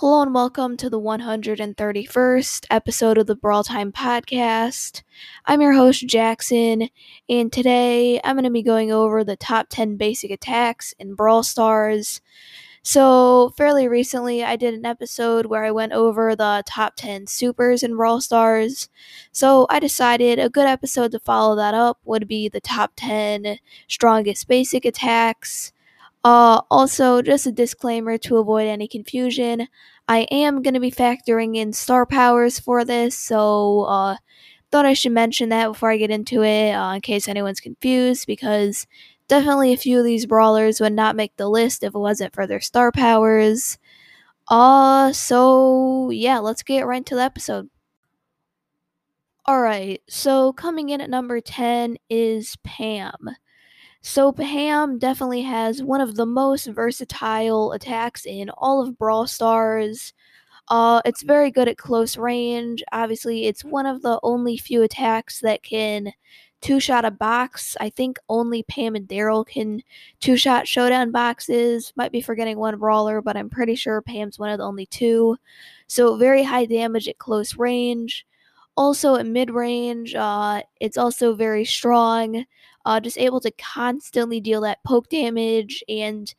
Hello and welcome to the 131st episode of the Brawl Time Podcast. I'm your host, Jackson, and today I'm going to be going over the top 10 basic attacks in Brawl Stars. So, fairly recently, I did an episode where I went over the top 10 supers in Brawl Stars. So, I decided a good episode to follow that up would be the top 10 strongest basic attacks. Uh, also, just a disclaimer to avoid any confusion. I am going to be factoring in star powers for this, so uh, thought I should mention that before I get into it, uh, in case anyone's confused, because definitely a few of these brawlers would not make the list if it wasn't for their star powers. Uh, so yeah, let's get right into the episode. Alright, so coming in at number 10 is Pam. So Pam definitely has one of the most versatile attacks in all of Brawl Stars. Uh, it's very good at close range. Obviously, it's one of the only few attacks that can two shot a box. I think only Pam and Daryl can two shot showdown boxes. Might be forgetting one brawler, but I'm pretty sure Pam's one of the only two. So, very high damage at close range. Also, at mid range, uh, it's also very strong uh, just able to constantly deal that poke damage. And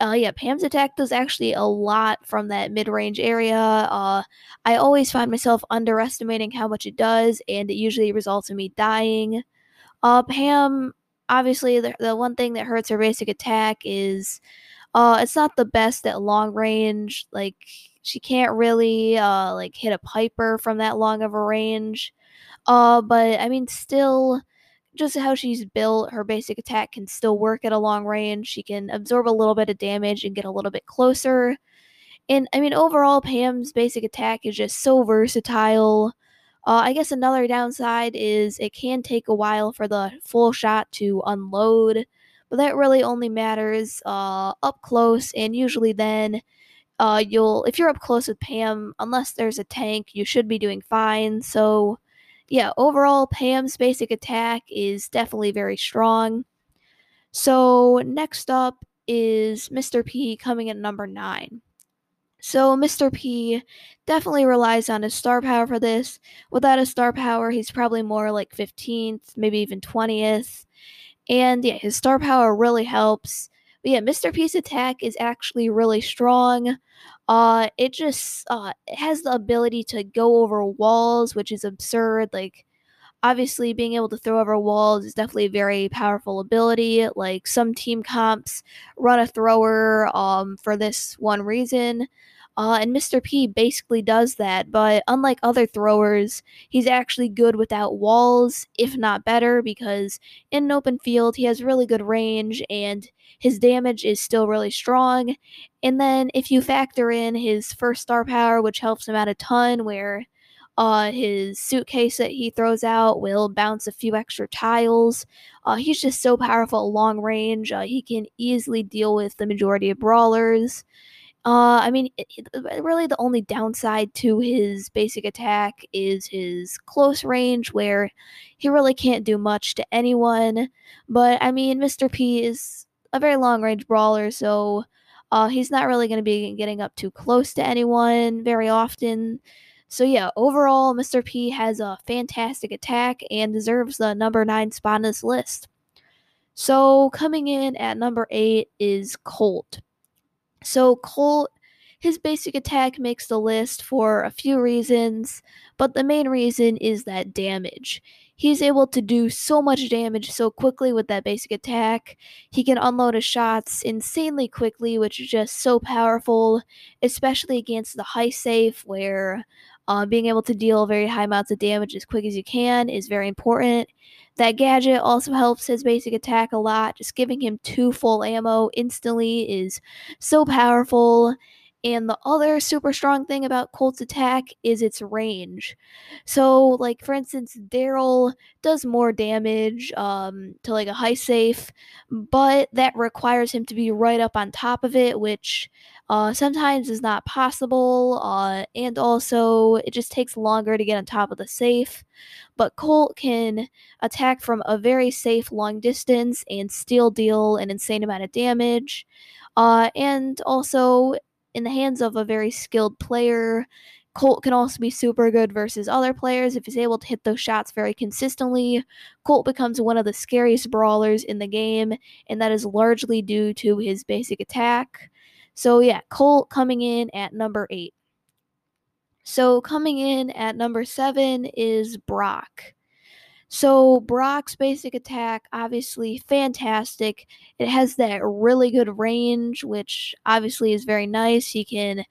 uh, yeah, Pam's attack does actually a lot from that mid range area. Uh, I always find myself underestimating how much it does, and it usually results in me dying. Uh, Pam, obviously, the, the one thing that hurts her basic attack is uh, it's not the best at long range. Like, she can't really uh, like hit a Piper from that long of a range. Uh, but I mean, still, just how she's built, her basic attack can still work at a long range. She can absorb a little bit of damage and get a little bit closer. And I mean, overall, Pam's basic attack is just so versatile. Uh, I guess another downside is it can take a while for the full shot to unload, but that really only matters uh, up close, and usually then uh, you'll, if you're up close with Pam, unless there's a tank, you should be doing fine. So yeah, overall, Pam's basic attack is definitely very strong. So, next up is Mr. P coming at number 9. So, Mr. P definitely relies on his star power for this. Without a star power, he's probably more like 15th, maybe even 20th. And yeah, his star power really helps. But yeah, Mr. P's attack is actually really strong. Uh, it just uh, it has the ability to go over walls, which is absurd. Like, obviously, being able to throw over walls is definitely a very powerful ability. Like, some team comps run a thrower um, for this one reason. Uh, and Mr. P basically does that, but unlike other throwers, he's actually good without walls, if not better, because in an open field, he has really good range and his damage is still really strong. And then if you factor in his first star power, which helps him out a ton, where uh, his suitcase that he throws out will bounce a few extra tiles. Uh, he's just so powerful at long range. Uh, he can easily deal with the majority of brawlers. Uh, I mean, it, really the only downside to his basic attack is his close range, where he really can't do much to anyone. But I mean, Mr. P is a very long range brawler, so uh, he's not really going to be getting up too close to anyone very often. So yeah, overall, Mr. P has a fantastic attack and deserves the number nine spot on this list. So coming in at number eight is Colt. So Colt, his basic attack makes the list for a few reasons, but the main reason is that damage. He's able to do so much damage so quickly with that basic attack. He can unload his shots insanely quickly, which is just so powerful, especially against the heist safe, where uh, being able to deal very high amounts of damage as quick as you can is very important. That gadget also helps his basic attack a lot. Just giving him two full ammo instantly is so powerful. And the other super strong thing about Colt's attack is its range. So, like for instance, Daryl does more damage um, to like a heist safe, but that requires him to be right up on top of it, which uh, sometimes is not possible. Uh, and also, it just takes longer to get on top of the safe. But Colt can attack from a very safe long distance and still deal an insane amount of damage. Uh, and also, in the hands of a very skilled player, Colt can also be super good versus other players if he's able to hit those shots very consistently. Colt becomes one of the scariest brawlers in the game, and that is largely due to his basic attack. So, yeah, Colt coming in at number eight. So, coming in at number seven is Brock. So Brock's basic attack, obviously fantastic. It has that really good range, which obviously is very nice. He can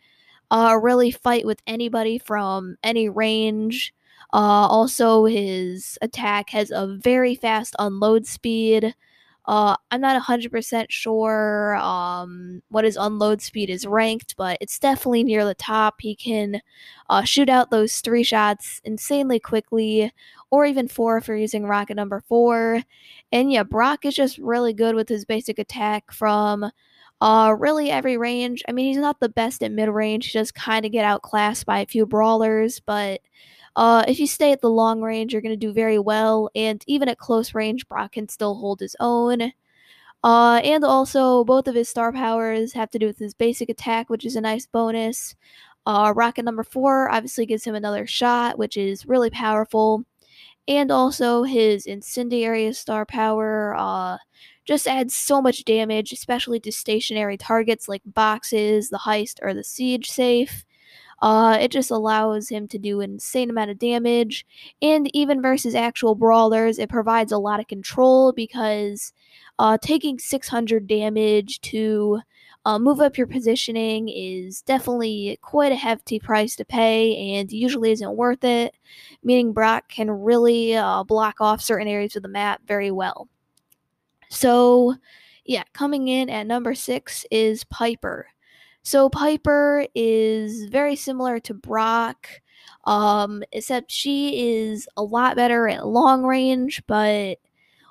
uh, really fight with anybody from any range. Uh, also, his attack has a very fast unload speed. Uh, I'm not 100% sure um, what his unload speed is ranked, but it's definitely near the top. He can uh, shoot out those three shots insanely quickly, or even four if you're using rocket number four. And yeah, Brock is just really good with his basic attack from uh, really every range. I mean, he's not the best at mid range, he does kind of get outclassed by a few brawlers, but. Uh, if you stay at the long range, you're going to do very well, and even at close range, Brock can still hold his own. Uh, and also, both of his star powers have to do with his basic attack, which is a nice bonus. Uh, rocket number four obviously gives him another shot, which is really powerful. And also, his incendiary star power uh, just adds so much damage, especially to stationary targets like boxes, the heist, or the siege safe. Uh, it just allows him to do an insane amount of damage. And even versus actual brawlers, it provides a lot of control because uh, taking 600 damage to uh, move up your positioning is definitely quite a hefty price to pay and usually isn't worth it, meaning Brock can really uh, block off certain areas of the map very well. So, yeah, coming in at number six is Piper. So Piper is very similar to Brock, um, except she is a lot better at long range, but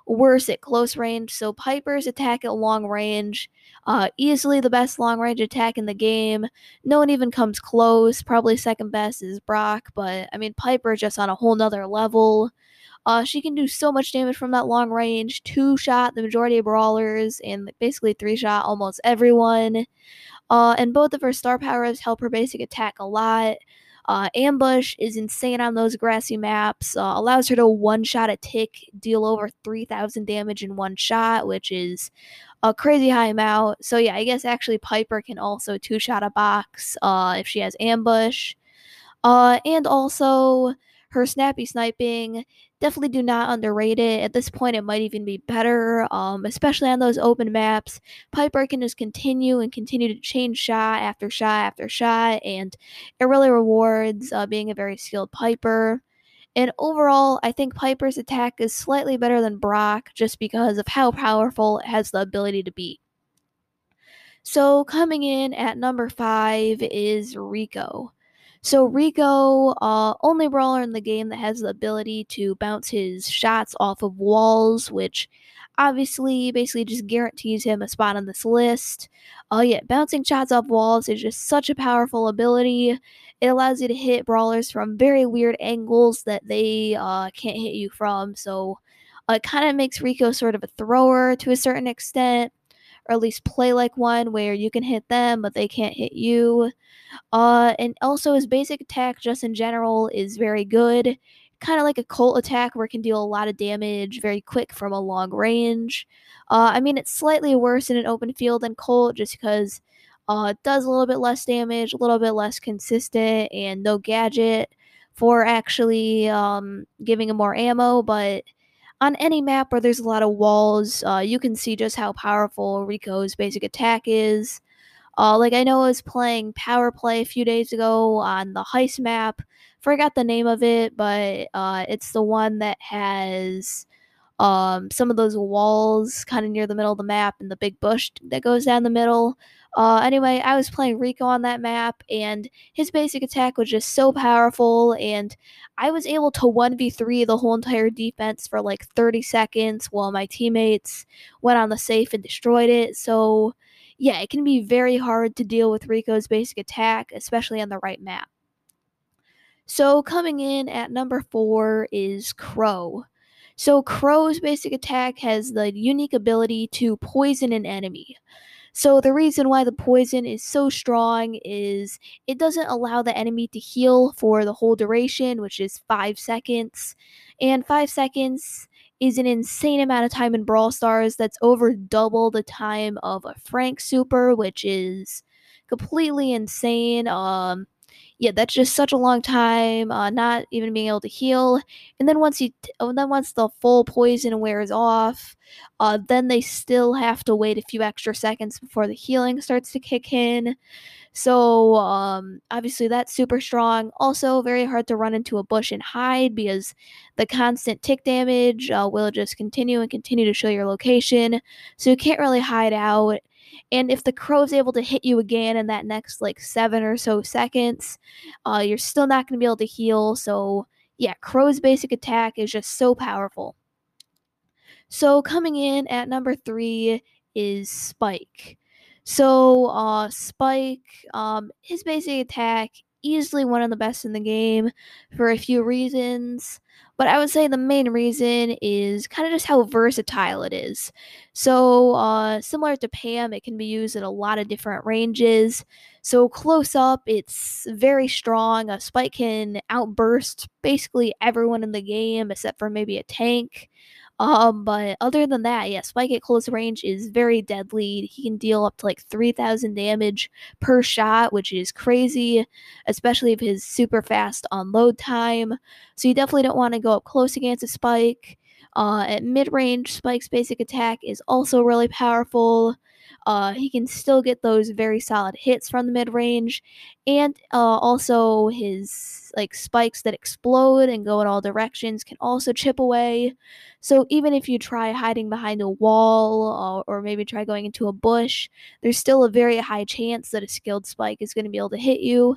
worse at close range. So Piper's attack at long range, uh, easily the best long range attack in the game. No one even comes close. Probably second best is Brock, but I mean Piper just on a whole nother level. Uh, she can do so much damage from that long range. Two shot the majority of brawlers, and basically three shot almost everyone. Uh, and both of her star powers help her basic attack a lot. Uh, ambush is insane on those grassy maps. Uh, allows her to one shot a tick, deal over 3,000 damage in one shot, which is a crazy high amount. So, yeah, I guess actually Piper can also two shot a box uh, if she has ambush. Uh, and also, her snappy sniping definitely do not underrate it. At this point, it might even be better, um, especially on those open maps. Piper can just continue and continue to change shot after shot after shot, and it really rewards uh, being a very skilled Piper. And overall, I think Piper's attack is slightly better than Brock just because of how powerful it has the ability to be. So, coming in at number five is Rico. So Rico, uh, only brawler in the game that has the ability to bounce his shots off of walls, which obviously basically just guarantees him a spot on this list. Uh, yeah, bouncing shots off walls is just such a powerful ability. It allows you to hit brawlers from very weird angles that they uh, can't hit you from. So uh, it kind of makes Rico sort of a thrower to a certain extent, or at least play like one where you can hit them but they can't hit you. Uh, and also his basic attack, just in general, is very good. Kind of like a Colt attack where it can deal a lot of damage very quick from a long range. Uh, I mean, it's slightly worse in an open field than Colt just because uh, it does a little bit less damage, a little bit less consistent, and no gadget for actually um, giving him more ammo. But on any map where there's a lot of walls, uh, you can see just how powerful Rico's basic attack is. Uh, like I know I was playing Power Play a few days ago on the heist map. Forgot the name of it, but uh, it's the one that has um, some of those walls kind of near the middle of the map and the big bush that goes down the middle. Uh, anyway, I was playing Rico on that map, and his basic attack was just so powerful, and I was able to 1v3 the whole entire defense for like 30 seconds while my teammates went on the safe and destroyed it. So, yeah, it can be very hard to deal with Rico's basic attack, especially on the right map. So, coming in at number four is Crow. So, Crow's basic attack has the unique ability to poison an enemy. So the reason why the poison is so strong is it doesn't allow the enemy to heal for the whole duration, which is 5 seconds. And 5 seconds is an insane amount of time in Brawl Stars that's over double the time of a Frank Super, which is completely insane. Um yeah, that's just such a long time, uh, not even being able to heal. And then once you, t- oh, then once the full poison wears off, uh, then they still have to wait a few extra seconds before the healing starts to kick in. So um, obviously that's super strong. Also very hard to run into a bush and hide because the constant tick damage uh, will just continue and continue to show your location. So you can't really hide out. And if the crow is able to hit you again in that next like seven or so seconds, uh, you're still not going to be able to heal. So yeah, crow's basic attack is just so powerful. So coming in at number three is Spike. So uh, Spike, um, his basic attack easily one of the best in the game for a few reasons. But I would say the main reason is kind of just how versatile it is. So, uh, similar to Pam, it can be used in a lot of different ranges. So, close up, it's very strong. A spike can outburst basically everyone in the game except for maybe a tank. Um, but other than that, yeah, Spike at close range is very deadly. He can deal up to like 3,000 damage per shot, which is crazy, especially if his super fast unload time. So you definitely don't want to go up close against a Spike. Uh, at mid range, Spike's basic attack is also really powerful. Uh, he can still get those very solid hits from the mid range, and uh, also his like spikes that explode and go in all directions can also chip away. So even if you try hiding behind a wall or, or maybe try going into a bush, there's still a very high chance that a skilled spike is going to be able to hit you.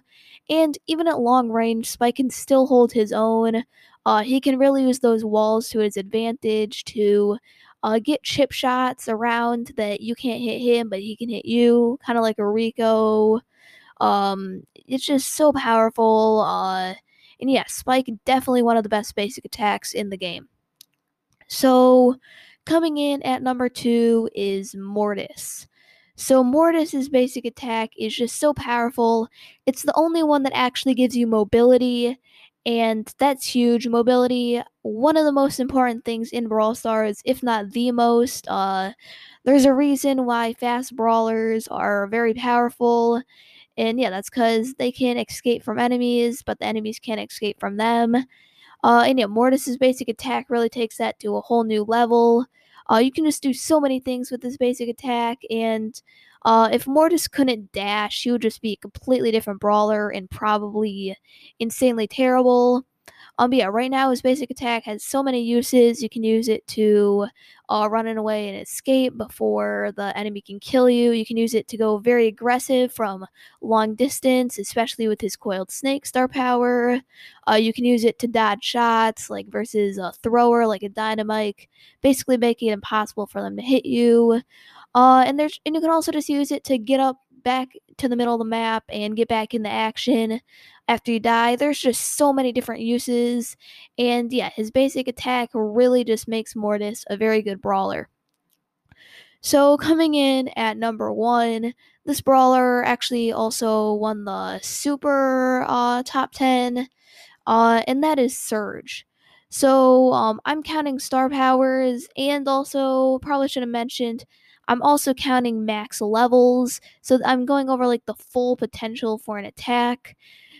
And even at long range, Spike can still hold his own. Uh, he can really use those walls to his advantage to uh, get chip shots around that you can't hit him, but he can hit you, kind of like a Rico. Um, it's just so powerful. Uh, and yeah, Spike definitely one of the best basic attacks in the game. So, coming in at number two is Mortis. So, Mortis's basic attack is just so powerful. It's the only one that actually gives you mobility and that's huge. Mobility, one of the most important things in Brawl Stars, if not the most. Uh, there's a reason why fast brawlers are very powerful, and yeah, that's because they can escape from enemies, but the enemies can't escape from them. Uh, and yeah, Mortis's basic attack really takes that to a whole new level. Uh, you can just do so many things with this basic attack, and uh, if Mortis couldn't dash, he would just be a completely different brawler and probably insanely terrible. Um, yeah, right now his basic attack has so many uses. You can use it to uh, run away and escape before the enemy can kill you. You can use it to go very aggressive from long distance, especially with his coiled snake star power. Uh, you can use it to dodge shots, like versus a thrower like a Dynamike, basically making it impossible for them to hit you. Uh, and there's and you can also just use it to get up back to the middle of the map and get back in the action after you die. There's just so many different uses, and yeah, his basic attack really just makes Mortis a very good brawler. So coming in at number one, this brawler actually also won the super uh, top ten, uh, and that is Surge. So um, I'm counting star powers, and also probably should have mentioned I'm also counting max levels, so I'm going over like the full potential for an attack.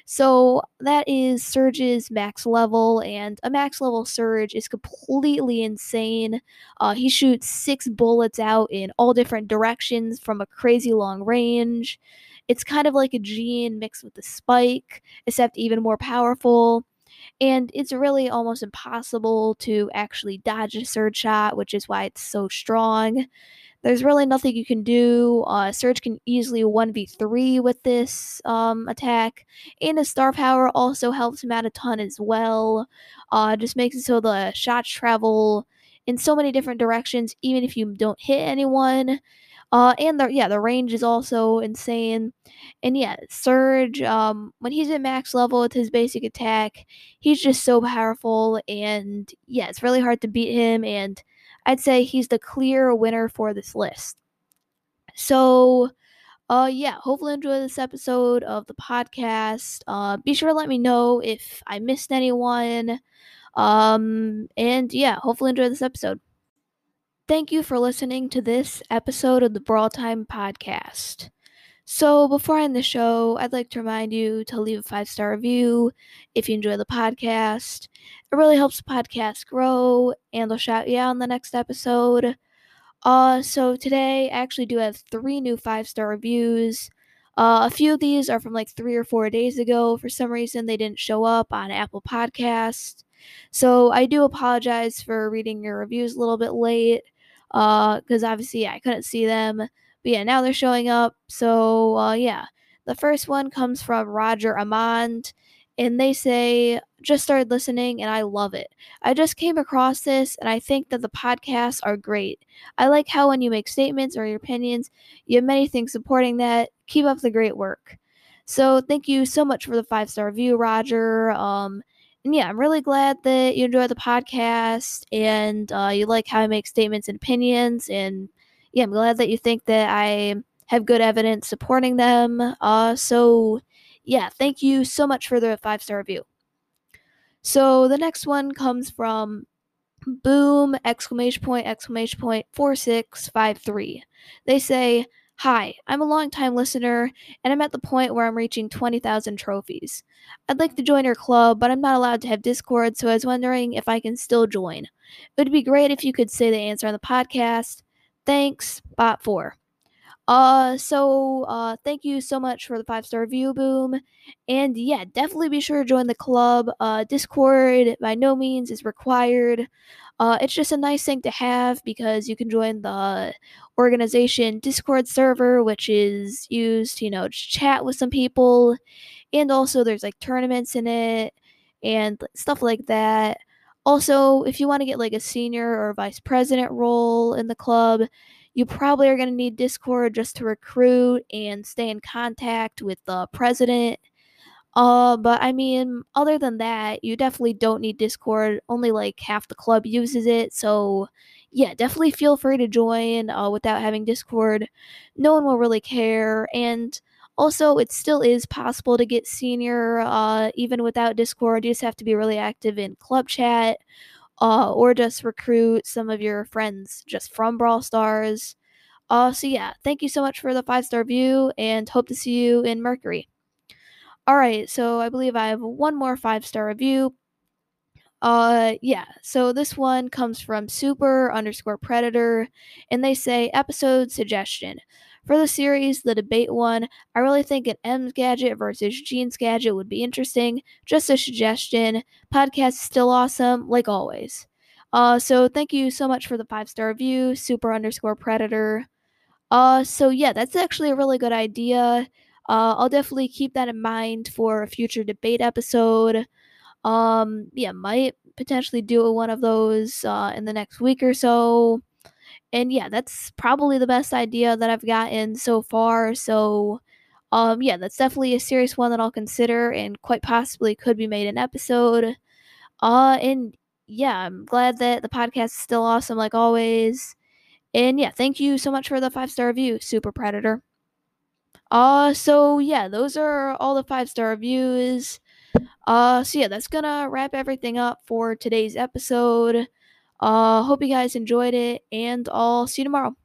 So that is Surge's max level, and a max level Surge is completely insane. Uh, he shoots six bullets out in all different directions from a crazy long range. It's kind of like a Gene mixed with a Spike, except even more powerful. And it's really almost impossible to actually dodge a Surge shot, which is why it's so strong there's really nothing you can do. Uh, Surge can easily 1v3 with this um, attack, and his star power also helps him out a ton as well. Uh, just makes it so the shots travel in so many different directions, even if you don't hit anyone. Uh, and the yeah, the range is also insane. And yeah, Surge, um, when he's at max level with his basic attack, he's just so powerful. And yeah, it's really hard to beat him. And I'd say he's the clear winner for this list. So, uh, yeah, hopefully enjoy this episode of the podcast. Uh, be sure to let me know if I missed anyone. Um, and yeah, hopefully enjoy this episode. Thank you for listening to this episode of the Brawl Time podcast. So, before I end the show, I'd like to remind you to leave a five star review if you enjoy the podcast. It really helps the podcast grow, and I'll shout you out in the next episode. Uh, so today I actually do have three new five star reviews. Uh, a few of these are from like three or four days ago. For some reason, they didn't show up on Apple Podcast. So I do apologize for reading your reviews a little bit late. Uh, because obviously I couldn't see them. But yeah, now they're showing up. So uh, yeah, the first one comes from Roger Amand, and they say just started listening and I love it. I just came across this and I think that the podcasts are great. I like how when you make statements or your opinions, you have many things supporting that. Keep up the great work. So thank you so much for the five star review, Roger. Um, and yeah, I'm really glad that you enjoy the podcast and uh, you like how I make statements and opinions. And yeah, I'm glad that you think that I have good evidence supporting them. Uh, so yeah, thank you so much for the five star review. So the next one comes from boom exclamation point exclamation point 4653. They say, Hi, I'm a long-time listener, and I'm at the point where I'm reaching 20,000 trophies. I'd like to join your club, but I'm not allowed to have Discord, so I was wondering if I can still join. It would be great if you could say the answer on the podcast. Thanks, Bot4. Uh, so uh, thank you so much for the five star review, Boom. And yeah, definitely be sure to join the club. Uh, Discord by no means is required. Uh, it's just a nice thing to have because you can join the organization Discord server, which is used, you know, to chat with some people. And also, there's like tournaments in it and stuff like that. Also, if you want to get like a senior or vice president role in the club, you probably are going to need Discord just to recruit and stay in contact with the president. Uh, but I mean, other than that, you definitely don't need Discord. Only like half the club uses it, so yeah, definitely feel free to join uh, without having Discord. No one will really care, and also it still is possible to get senior uh, even without Discord. You just have to be really active in club chat uh, or just recruit some of your friends just from Brawl Stars. Uh, so yeah, thank you so much for the five star view and hope to see you in Mercury. All right, so I believe I have one more five star review. Uh, yeah, so this one comes from super underscore predator, and they say episode suggestion. For the series, the debate one, I really think an Emz gadget versus Gene's gadget would be interesting. Just a suggestion. Podcast is still awesome, like always. Uh, so thank you so much for the five star review, super underscore predator. Uh, so yeah, that's actually a really good idea. Uh, I'll definitely keep that in mind for a future debate episode. Um, yeah, might potentially do one of those uh, in the next week or so and yeah, that's probably the best idea that I've gotten so far. So, um, yeah, that's definitely a serious one that I'll consider and quite possibly could be made an episode. Uh, and yeah, I'm glad that the podcast is still awesome like always. And yeah, thank you so much for the five star review, Super Predator. Uh, so yeah, those are all the five star reviews. Uh, so yeah, that's gonna wrap everything up for today's episode. Uh, hope you guys enjoyed it, and I'll see you tomorrow.